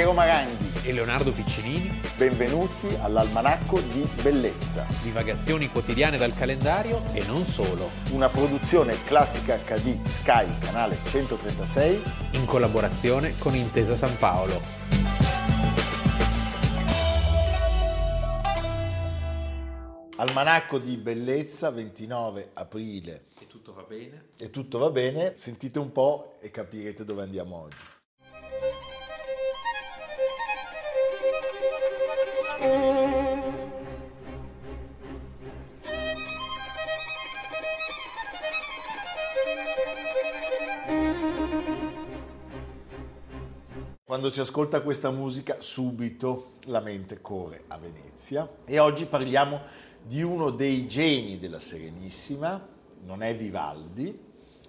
Piero Maranghi e Leonardo Piccinini. Benvenuti all'Almanacco di Bellezza. Divagazioni quotidiane dal calendario e non solo. Una produzione classica HD Sky, canale 136. In collaborazione con Intesa San Paolo. Almanacco di Bellezza, 29 aprile. E tutto va bene? E tutto va bene. Sentite un po' e capirete dove andiamo oggi. Quando si ascolta questa musica subito la mente corre a Venezia e oggi parliamo di uno dei geni della Serenissima, non è Vivaldi,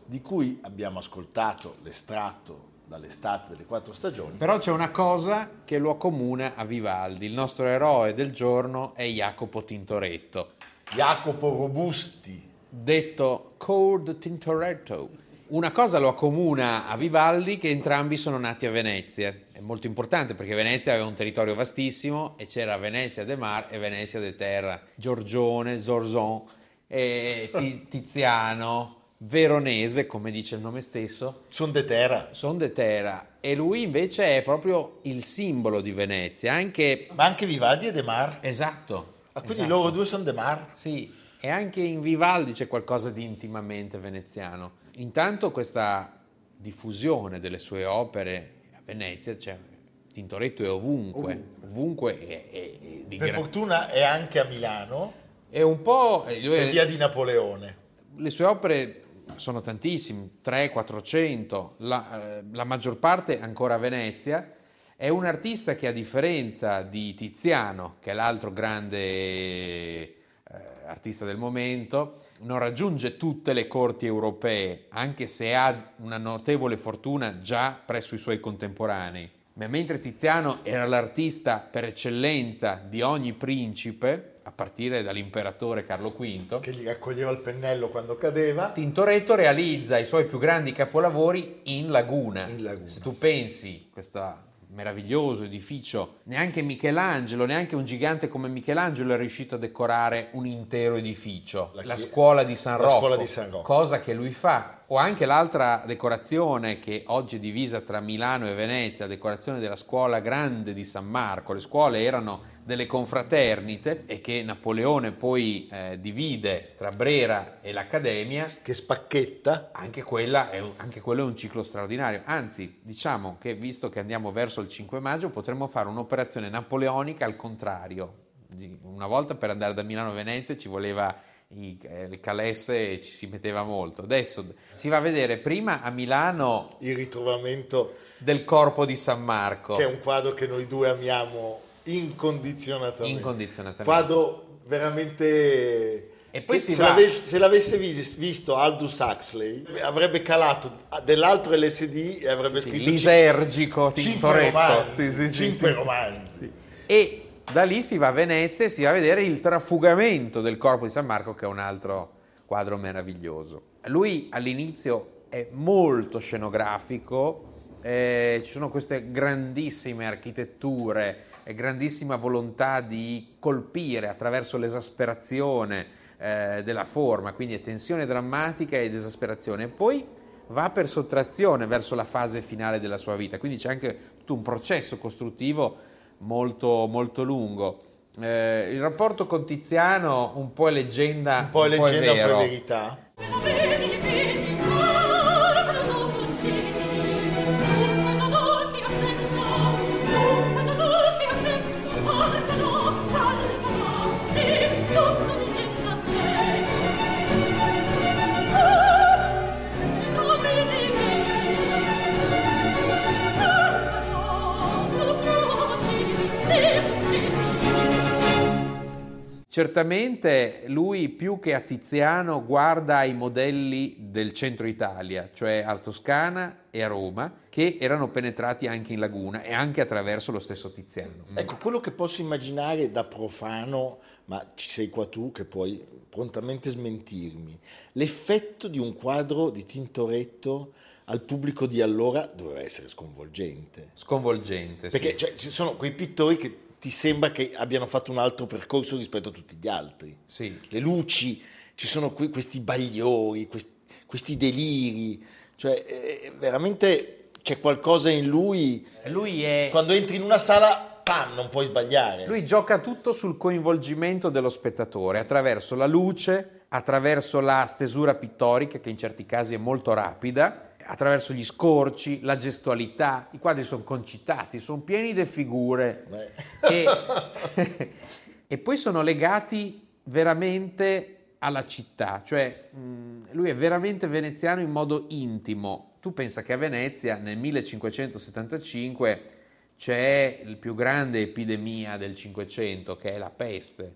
di cui abbiamo ascoltato l'estratto dall'estate delle quattro stagioni. Però c'è una cosa che lo accomuna a Vivaldi, il nostro eroe del giorno è Jacopo Tintoretto. Jacopo Robusti. Detto Cord Tintoretto. Una cosa lo accomuna a Vivaldi che entrambi sono nati a Venezia. È molto importante perché Venezia aveva un territorio vastissimo e c'era Venezia de Mar e Venezia de Terra. Giorgione, Zorzon, Tiziano, veronese, come dice il nome stesso. Son de terra. Son de terra. E lui invece è proprio il simbolo di Venezia. Anche... Ma anche Vivaldi è de Mar? Esatto. Ah, quindi esatto. loro due sono de Mar? Sì, e anche in Vivaldi c'è qualcosa di intimamente veneziano. Intanto questa diffusione delle sue opere a Venezia, cioè Tintoretto è ovunque, ovunque, è, è, è di Per gra- fortuna è anche a Milano, è un po'... per lui- via di Napoleone. le sue opere sono tantissime, 300-400, la, eh, la maggior parte ancora a Venezia. È un artista che a differenza di Tiziano, che è l'altro grande eh, artista del momento, non raggiunge tutte le corti europee, anche se ha una notevole fortuna già presso i suoi contemporanei. Ma mentre Tiziano era l'artista per eccellenza di ogni principe, a partire dall'imperatore Carlo V, che gli raccoglieva il pennello quando cadeva. Tintoretto realizza i suoi più grandi capolavori in laguna. In laguna. Se tu pensi, questo meraviglioso edificio, neanche Michelangelo, neanche un gigante come Michelangelo è riuscito a decorare un intero edificio. La La, scuola di San la Rocco. scuola di San Rocco. Cosa che lui fa. O anche l'altra decorazione che oggi è divisa tra Milano e Venezia, decorazione della scuola grande di San Marco. Le scuole erano delle confraternite e che Napoleone poi eh, divide tra Brera e l'Accademia. Che spacchetta. Anche, quella è un, anche quello è un ciclo straordinario. Anzi, diciamo che visto che andiamo verso il 5 maggio, potremmo fare un'operazione napoleonica al contrario. Una volta per andare da Milano a Venezia ci voleva i- eh, il calesse ci si metteva molto. Adesso si va a vedere prima a Milano Il ritrovamento, del corpo di San Marco. che è un quadro che noi due amiamo incondizionatamente. Incondizionatamente. Quadro veramente... E poi se, va- l'ave- se l'avesse vis- visto Aldous Huxley avrebbe calato dell'altro LSD e avrebbe Sì, scritto lisergico cinque Tintoretto. romanzi, Sì, sì, cinque romanzi. E da lì si va a Venezia e si va a vedere il trafugamento del corpo di San Marco, che è un altro quadro meraviglioso. Lui all'inizio è molto scenografico, eh, ci sono queste grandissime architetture e grandissima volontà di colpire attraverso l'esasperazione eh, della forma, quindi è tensione drammatica ed esasperazione. E poi va per sottrazione verso la fase finale della sua vita, quindi c'è anche tutto un processo costruttivo molto, molto lungo. Eh, il rapporto con Tiziano un po' è leggenda, Un po' è leggenda, un po' è verità. Certamente lui più che a Tiziano guarda ai modelli del centro Italia, cioè a Toscana e a Roma, che erano penetrati anche in laguna e anche attraverso lo stesso Tiziano. Ecco, quello che posso immaginare da profano, ma ci sei qua tu che puoi prontamente smentirmi, l'effetto di un quadro di Tintoretto al pubblico di allora doveva essere sconvolgente. Sconvolgente. sì. Perché cioè, ci sono quei pittori che ti sembra che abbiano fatto un altro percorso rispetto a tutti gli altri. Sì. Le luci, ci sono que- questi bagliori, questi, questi deliri, cioè eh, veramente c'è qualcosa in lui. Lui è... Quando entri in una sala, pam, non puoi sbagliare. Lui gioca tutto sul coinvolgimento dello spettatore attraverso la luce, attraverso la stesura pittorica che in certi casi è molto rapida, attraverso gli scorci, la gestualità. I quadri sono concitati, sono pieni di figure e, e poi sono legati veramente alla città, cioè lui è veramente veneziano in modo intimo. Tu pensa che a Venezia nel 1575 c'è la più grande epidemia del Cinquecento, che è la peste,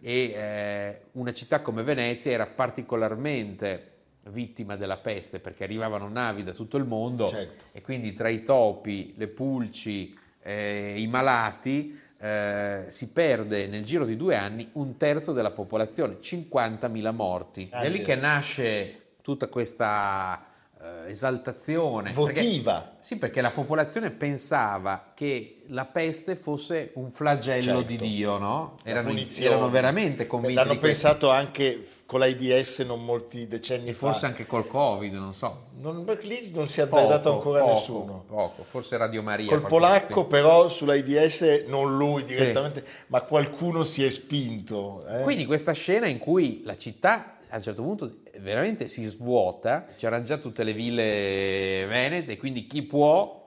e eh, una città come Venezia era particolarmente vittima della peste perché arrivavano navi da tutto il mondo Certo. e quindi tra i topi, le pulci, eh, i malati eh, si perde nel giro di due anni un terzo della popolazione, 50.000 morti. Ah, è lì che nasce tutta questa eh, esaltazione. perché- Votiva. sì, perché la popolazione pensava che la peste fosse un flagello Certo. di Dio, no? Erano, erano veramente convinti. L'hanno di questo. pensato anche con l'AIDS non molti decenni E fa. forse anche col Covid, non so. Non, perché lì non si è azzardato ancora poco, nessuno. Poco, forse Radio Maria. Col polacco azione. però sull'AIDS non lui direttamente, ma qualcuno si è spinto. eh. Quindi questa scena in cui la città a un certo punto veramente si svuota, c'erano già tutte le ville venete, quindi chi può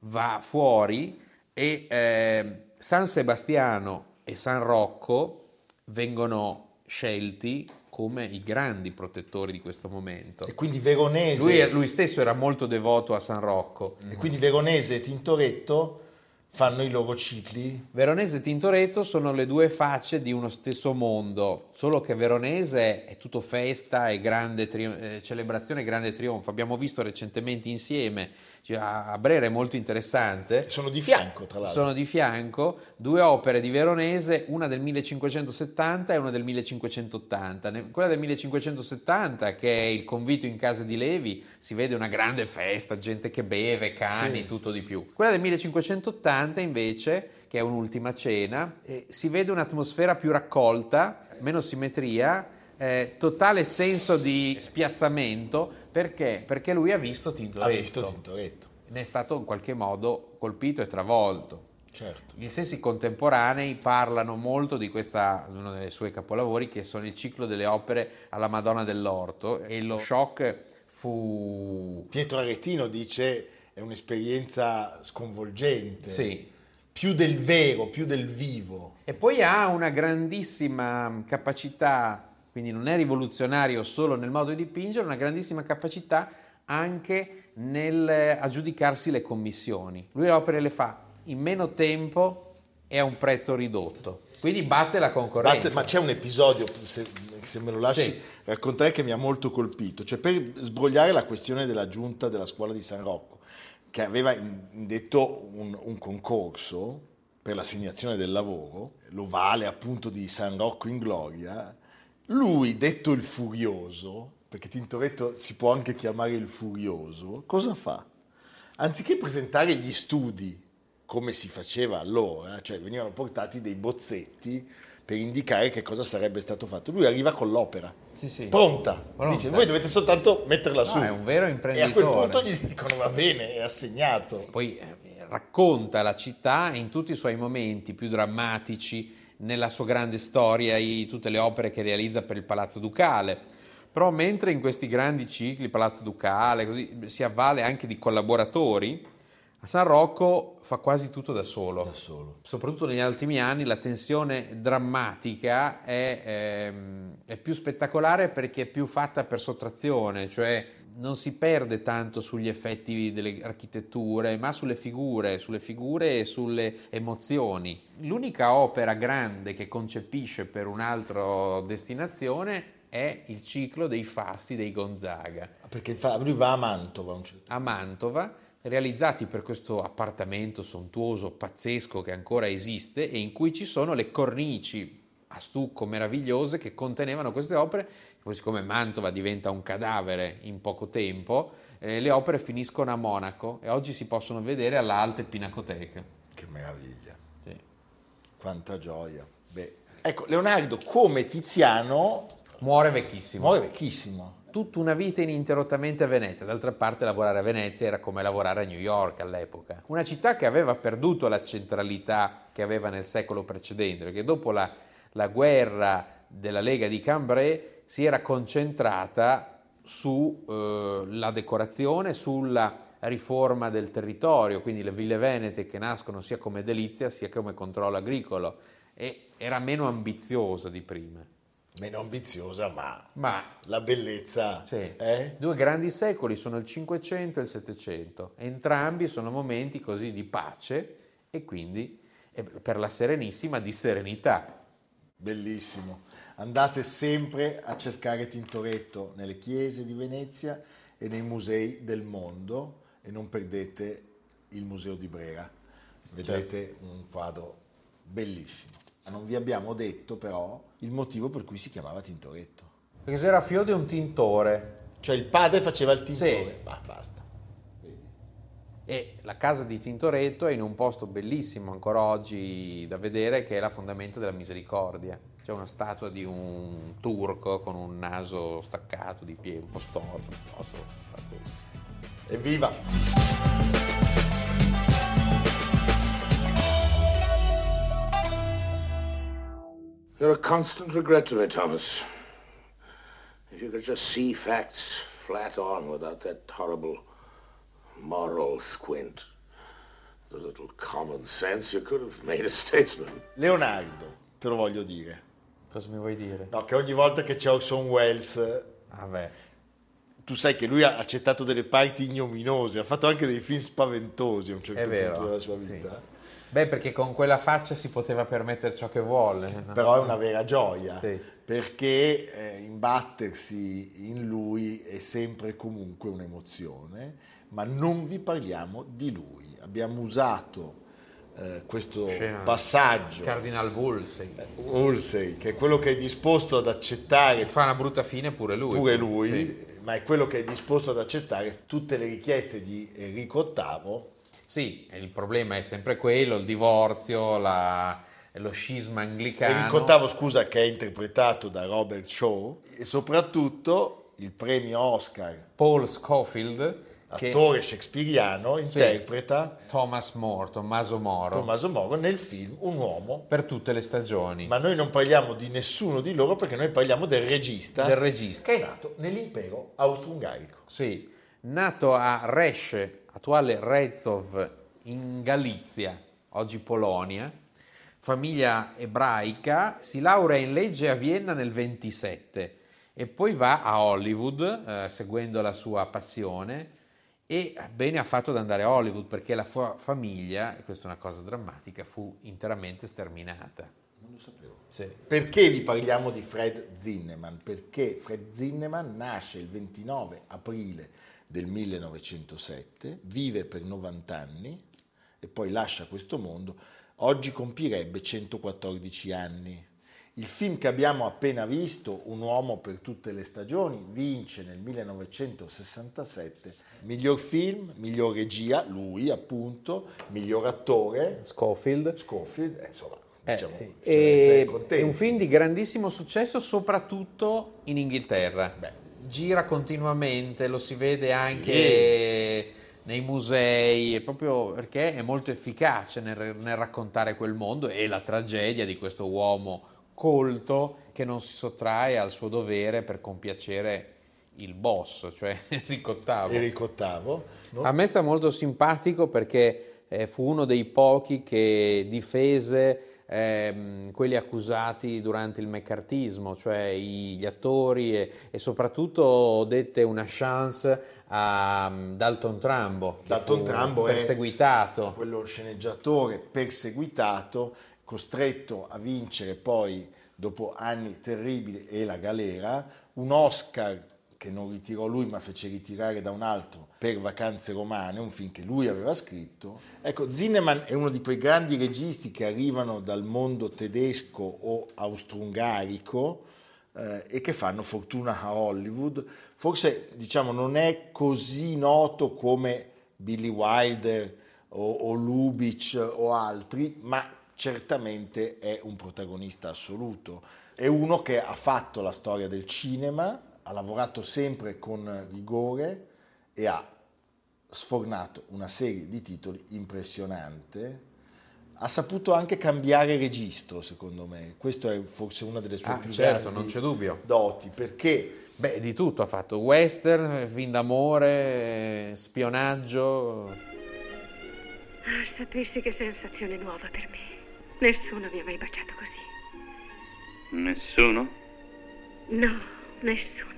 va fuori e eh, San Sebastiano e San Rocco vengono scelti come i grandi protettori di questo momento. E quindi Veronese, Lui, lui stesso era molto devoto a San Rocco. e quindi Veronese e Tintoretto fanno i loro cicli. Veronese e Tintoretto sono le due facce di uno stesso mondo, solo che Veronese è tutto festa e grande tri- eh, celebrazione e grande trionfo. Abbiamo visto recentemente insieme, cioè, a Brera è molto interessante. Sono di fianco, tra l'altro. Sono di fianco due opere di Veronese, una del 1570 e una del 1580. Ne- Quella del 1570, che è il convito in casa di Levi, si vede una grande festa, gente che beve, cani, Sì. tutto di più. Quella del 1580 invece, che è un'ultima cena, eh, si vede un'atmosfera più raccolta, meno simmetria, eh, totale senso di spiazzamento, perché? Perché lui ha visto ha Tintoretto, visto Tintoretto, ne è stato in qualche modo colpito e travolto. certo. Gli stessi contemporanei parlano molto di questa, uno dei suoi capolavori, che sono il ciclo delle opere alla Madonna dell'Orto, e lo shock fu... Pietro Aretino dice è un'esperienza sconvolgente, Sì. più del vero, più del vivo. E poi ha una grandissima capacità, quindi non è rivoluzionario solo nel modo di dipingere, una grandissima capacità anche nel aggiudicarsi le commissioni. Lui le opere le fa in meno tempo e a un prezzo ridotto, quindi batte la concorrenza. Batte- ma c'è un episodio, se, se me lo lasci Sì. raccontare, che mi ha molto colpito. Cioè, per sbrogliare la questione della giunta della scuola di San Rocco, che aveva in- indetto un, un concorso per l'assegnazione del lavoro, l'ovale appunto di San Rocco in Gloria, lui, detto il furioso, perché Tintoretto si può anche chiamare il furioso, cosa fa? Anziché presentare gli studi come si faceva allora, cioè venivano portati dei bozzetti per indicare che cosa sarebbe stato fatto. Lui arriva con l'opera, Sì, sì. pronta. Pronta. dice voi dovete soltanto metterla No, su. è un vero E a imprenditore. quel punto gli dicono va bene, è assegnato. Poi eh, racconta la città in tutti i suoi momenti più drammatici, nella sua grande storia, i- tutte le opere che realizza per il Palazzo Ducale. Però mentre in questi grandi cicli, Palazzo Ducale, così, si avvale anche di collaboratori, a San Rocco fa quasi tutto da solo. Da solo. Soprattutto negli ultimi anni la tensione drammatica è, ehm, è più spettacolare perché è più fatta per sottrazione, cioè non si perde tanto sugli effetti delle architetture, ma sulle figure, sulle figure e sulle emozioni. L'unica opera grande che concepisce per un'altra destinazione è il ciclo dei fasti dei Gonzaga Perché fa- lui va a Mantova. un certo- a Mantova, realizzati per questo appartamento sontuoso, pazzesco che ancora esiste e in cui ci sono le cornici a stucco meravigliose che contenevano queste opere. Poi, siccome Mantova diventa un cadavere in poco tempo, eh, le opere finiscono a Monaco e oggi si possono vedere alla Alte Pinacoteca. Che meraviglia, Sì. quanta gioia. Beh, ecco, Leonardo come Tiziano Muore vecchissimo. muore vecchissimo. Tutta una vita ininterrottamente a Venezia. D'altra parte lavorare a Venezia era come lavorare a New York all'epoca. Una città che aveva perduto la centralità che aveva nel secolo precedente, perché dopo la, la guerra della Lega di Cambrai si era concentrata sulla decorazione, sulla riforma del territorio, quindi le ville venete che nascono sia come edilizia sia come controllo agricolo e era meno ambizioso di prima. Meno ambiziosa, ma Ma la bellezza Sì. eh? Due grandi secoli sono il Cinquecento e il Settecento. Entrambi sono momenti così di pace e quindi eh, per la Serenissima di serenità. Bellissimo. Andate sempre a cercare Tintoretto nelle chiese di Venezia e nei musei del mondo e non perdete il Museo di Brera. Vedrete un quadro bellissimo. Non vi abbiamo detto però il motivo per cui si chiamava Tintoretto. Perché se era figlio di un tintore Cioè il padre faceva il tintore. Sì. Ma basta. e la casa di Tintoretto è in un posto bellissimo ancora oggi da vedere che è la fondamento della misericordia. C'è una statua di un turco con un naso staccato di piedi, un po' storto, un posto pazzesco. Evviva! You're a constant regret to me, Thomas. If you could just see facts flat on without that horrible moral squint, the little common sense, you could have made a statesman. Leonardo, te lo voglio dire. Cosa mi vuoi dire? No, che ogni volta che c'è Orson Welles Vabbè. tu sai che lui ha accettato delle parti ignominose, ha fatto anche dei film spaventosi a un certo punto della sua sì. Beh, perché con quella faccia si poteva permettere ciò che vuole. no? Però è una vera gioia, Sì. perché eh, imbattersi in lui è sempre e comunque un'emozione, ma non vi parliamo di lui. Abbiamo usato eh, questo Scena. passaggio, Cardinal Wolsey. Ulsey, che è quello che è disposto ad accettare Fa una brutta fine pure lui. pure lui, Sì. ma è quello che è disposto ad accettare tutte le richieste di Enrico VIII Sì, e il problema è sempre quello, il divorzio, la- lo scisma anglicano. Enrico VIII, scusa, che è interpretato da Robert Shaw e soprattutto il premio Oscar, Paul Scofield, che attore shakespeariano, interpreta Thomas More, Tommaso Moro, Tommaso Moro nel film Un uomo. per tutte le stagioni. Ma noi non parliamo di nessuno di loro perché noi parliamo del regista Del regista. che è nato nell'impero austro-ungarico. Sì, nato a Resce, attuale Rezov, in Galizia, oggi Polonia, famiglia ebraica, si laurea in legge a Vienna nel 27 e poi va a Hollywood, eh, seguendo la sua passione, e bene ha fatto ad andare a Hollywood perché la sua famiglia, e questa è una cosa drammatica, fu interamente sterminata. Non lo sapevo. Sì. Perché vi parliamo di Fred Zinnemann? Perché Fred Zinnemann nasce il 29 aprile del 1907, vive per 90 anni e poi lascia questo mondo. Oggi compirebbe 114 anni. Il film che abbiamo appena visto, Un uomo per tutte le stagioni, vince nel 1967 miglior film, miglior regia, lui appunto, miglior attore, Scofield. Scofield, eh, insomma, Eh, diciamo, sì. E- è un film di grandissimo successo, soprattutto in Inghilterra. Beh. Gira continuamente, lo si vede anche nei musei, è proprio perché è molto efficace nel, nel raccontare quel mondo e la tragedia di questo uomo colto che non si sottrae al suo dovere per compiacere il boss, cioè Enrico VIII. Enrico VIII, no? A me sta molto simpatico perché eh, fu uno dei pochi che difese ehm, quelli accusati durante il meccartismo, cioè i- gli attori e, e soprattutto dette una chance a mm, Dalton Trambo, Dalton Trambo è perseguitato. quello sceneggiatore perseguitato, costretto a vincere poi, dopo anni terribili e la galera, un Oscar che non ritirò lui ma fece ritirare da un altro per Vacanze Romane, un film che lui aveva scritto. Ecco, Zinnemann è uno di quei grandi registi che arrivano dal mondo tedesco o austro-ungarico eh, e che fanno fortuna a Hollywood. Forse diciamo non è così noto come Billy Wilder o, o Lubitsch o altri, ma certamente è un protagonista assoluto. È uno che ha fatto la storia del cinema, ha lavorato sempre con rigore e ha sfornato una serie di titoli impressionante. Ha saputo anche cambiare registro, secondo me. Questo è forse una delle sue Ah, più certo, grandi non c'è dubbio. doti, perché Beh, di tutto ha fatto. Western, film d'amore, spionaggio. Ah, sapessi che sensazione nuova per me. Nessuno mi ha mai baciato così. Nessuno? No, nessuno.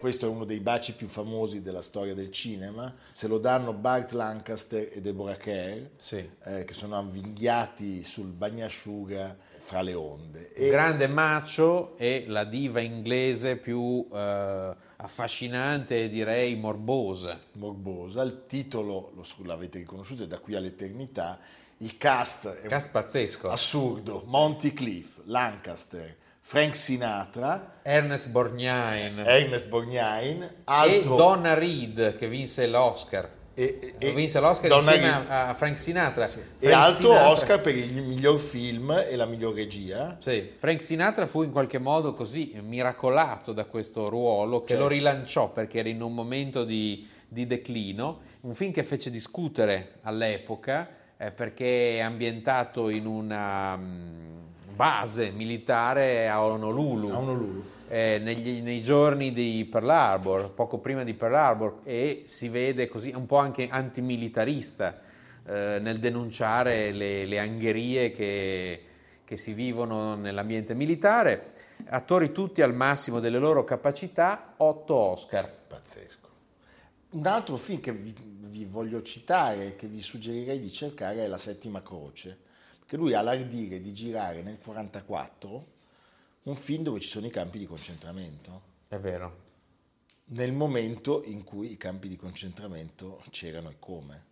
Questo è uno dei baci più famosi della storia del cinema. Se lo danno Bart Lancaster e Deborah Kerr, Sì. eh, che sono avvinghiati sul bagnasciuga fra le onde. E Grande macio e la diva inglese più eh, affascinante e direi morbosa. morbosa, il titolo lo, l'avete riconosciuto, è da qui all'eternità. Il cast è Cast pazzesco. assurdo. Monty Cliff, Lancaster, Frank Sinatra, Ernest Borgnine Ernest Borgnine, e altro... Donna Reed che vinse l'Oscar. e- e- vinse l'Oscar Donna insieme Reed. a, Frank Sinatra. E Frank altro Sinatra- Oscar per il miglior film e la miglior regia. Sì, Frank Sinatra fu in qualche modo così miracolato da questo ruolo che Certo. lo rilanciò perché era in un momento di, di declino, un film che fece discutere all'epoca eh, perché è ambientato in una mm, base militare a Honolulu. A Honolulu. eh, negli- nei giorni di Pearl Harbor, poco prima di Pearl Harbor, e si vede così un po' anche antimilitarista eh, nel denunciare le, le angherie che, che si vivono nell'ambiente militare. Attori tutti al massimo delle loro capacità, otto Oscar. Pazzesco. Un altro film che vi, vi voglio citare, che vi suggerirei di cercare, è La Settima Croce, perché lui ha l'ardire di girare nel 1944 un film dove ci sono i campi di concentramento, È vero. nel momento in cui i campi di concentramento c'erano e come.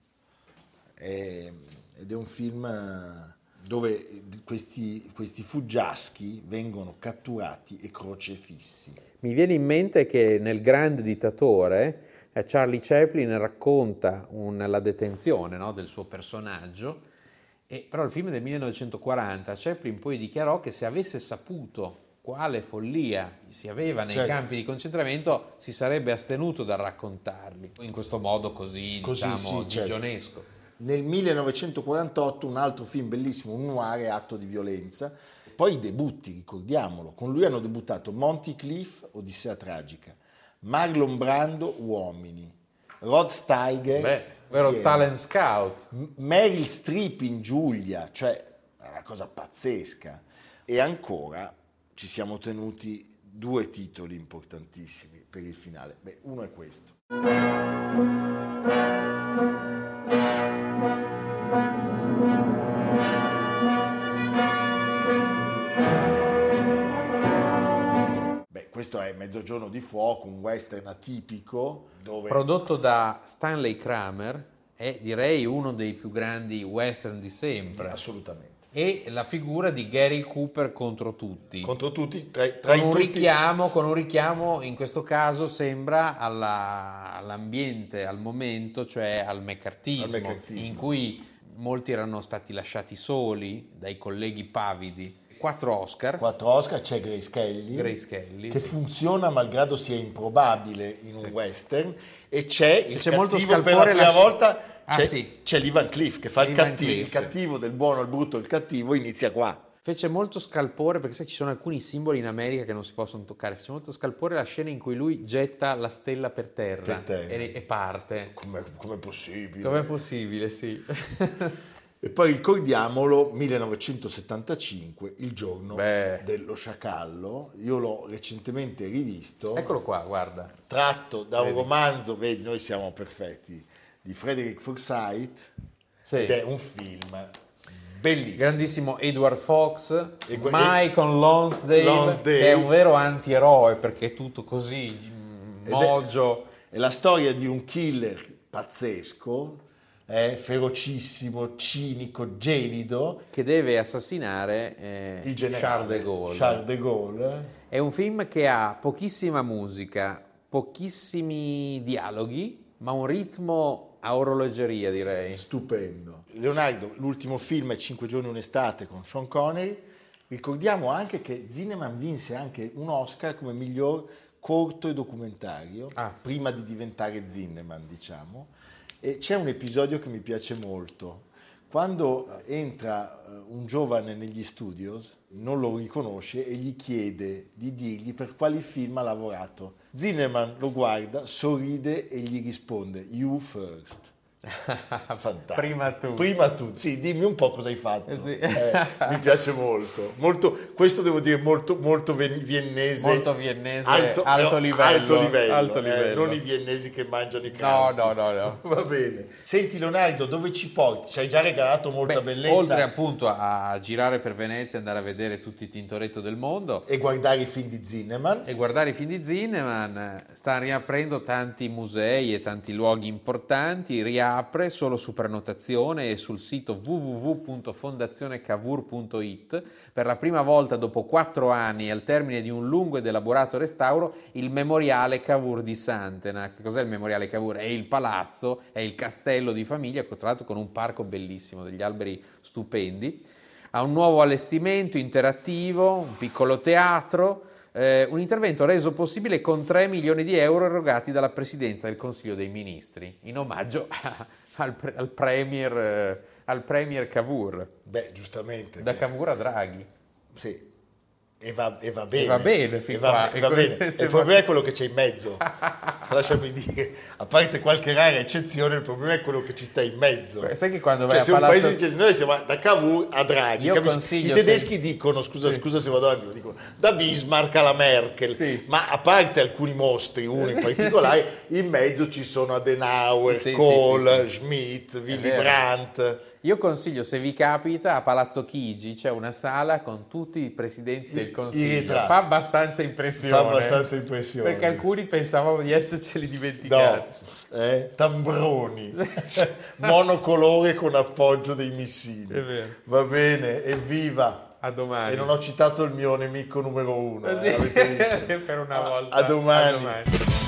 È- ed è un film eh, dove questi, questi fuggiaschi vengono catturati e crocefissi. Mi viene in mente che nel Grande Dittatore eh, Charlie Chaplin racconta un- la detenzione no, del suo personaggio, e, però il film è del 1940, Chaplin poi dichiarò che se avesse saputo quale follia si aveva nei Certo. campi di concentramento si sarebbe astenuto dal raccontarli, in questo modo così, Così, diciamo, sì, certo. Nel 1948 un altro film bellissimo, un noir, Atto di violenza. Poi i debutti, ricordiamolo. Con lui hanno debuttato Monty Cliff, Odissea tragica, Marlon Brando, Uomini, Rod Steiger, Beh, vero Tieni, talent scout. Meryl Streep in Giulia, cioè è una cosa pazzesca. E ancora ci siamo tenuti due titoli importantissimi per il finale. Beh, uno è questo. Mezzogiorno di fuoco, un western atipico dove Prodotto da Stanley Kramer, è direi uno dei più grandi western di sempre. assolutamente e la figura di Gary Cooper contro tutti. contro tutti tra, tra con, un tutti richiamo, con un richiamo, in questo caso sembra alla- all'ambiente, al momento, cioè al meccartismo, Al meccartismo. in cui molti erano stati lasciati soli dai colleghi pavidi. Quattro Oscar, quattro Oscar c'è Grace Kelly Grace Kelly, che sì. funziona malgrado sia improbabile in un western e c'è il c'è cattivo per la prima lasci- volta Ah, c'è, sì. c'è Lee Van Cleef che fa il cattivo, Cleef, il cattivo del buono, il brutto, il cattivo inizia qua Fece molto scalpore perché sai ci sono alcuni simboli in America che non si possono toccare. Fece molto scalpore la scena in cui lui getta la stella per terra, Per terra. E, e parte. come è possibile Com'è possibile, sì. e poi ricordiamolo 1975 il giorno Beh. dello sciacallo io l'ho recentemente rivisto Eccolo qua, guarda. tratto da un Vedi. romanzo vedi noi siamo perfetti di Frederick Forsyth Sì. ed è un film bellissimo Grandissimo Edward Fox, E Michael Lonsdale, Lonsdale. che è un vero antieroe perché è tutto così Ed è-. È la storia di un killer pazzesco, eh, ferocissimo, cinico, gelido, che deve assassinare eh, il generale Charles de Gaulle. Charles de Gaulle. È un film che ha pochissima musica, pochissimi dialoghi, ma un ritmo a orologeria, direi. Stupendo. Leonardo, l'ultimo film è Cinque giorni un'estate con Sean Connery. Ricordiamo anche che Zinnemann vinse anche un Oscar come miglior corto e documentario, Ah. prima di diventare Zinnemann, diciamo. E c'è un episodio che mi piace molto. Quando entra eh, un giovane negli studios, non lo riconosce e gli chiede di dirgli per quali film ha lavorato. Zinnemann lo guarda, sorride e gli risponde You first. Fantastico. Prima tu. Prima tu, sì, dimmi un po' cosa hai fatto. Eh sì. Eh, mi piace molto. molto. Questo devo dire molto, molto viennese. Molto viennese, alto, alto però livello, Alto livello, alto eh, livello. non i viennesi che mangiano i No, crabbi. no, no, no. Va bene. Senti Leonardo, dove ci porti? Ci hai già regalato molta Beh, bellezza. oltre appunto a girare per Venezia e andare a vedere tutti i Tintoretto del mondo E guardare i film di Zinnemann. e guardare i film di Zinnemann, eh, sta riaprendo tanti musei e tanti luoghi importanti, riapre solo su prenotazione e sul sito www.fondazionecavour.it per la prima volta dopo quattro anni al termine di un lungo ed elaborato restauro il memoriale Cavour di Santena. Che cos'è il memoriale Cavour? È il palazzo, è il castello di famiglia, tra l'altro con un parco bellissimo, degli alberi stupendi. Ha un nuovo allestimento interattivo, un piccolo teatro, eh, un intervento reso possibile con 3 milioni di euro erogati dalla Presidenza del Consiglio dei Ministri, in omaggio a- al, pre- al premier, eh, al premier Cavour, Beh, giustamente. da Cavour a Draghi. Sì. E va, e va bene. va bene E va, qua. e va E così bene. Il problema è quello che c'è in mezzo. Lasciami dire, a parte qualche rara eccezione, il problema è quello che ci sta in mezzo. Sai che quando vai Cioè, a se un Palazzo... paese dice noi siamo da Cavour a Draghi, Io consiglio i tedeschi sempre- dicono, scusa, scusa se vado avanti, dicono da Bismarck alla Merkel, Sì. ma a parte alcuni mostri, uno in particolare, in mezzo ci sono Adenauer, Sì, sì, Kohl, sì, sì. Schmidt, Willy. Brandt. Io consiglio, se vi capita, a Palazzo Chigi c'è una sala con tutti i presidenti del Consiglio. Fa abbastanza impressione. Fa abbastanza impressione. Perché alcuni pensavano di esserceli No, dimenticati. eh, tambroni, monocolore con appoggio dei missili. Va bene, evviva. A domani. E non ho citato il mio nemico numero uno. Eh eh, sì, visto? per una volta. A domani. A domani.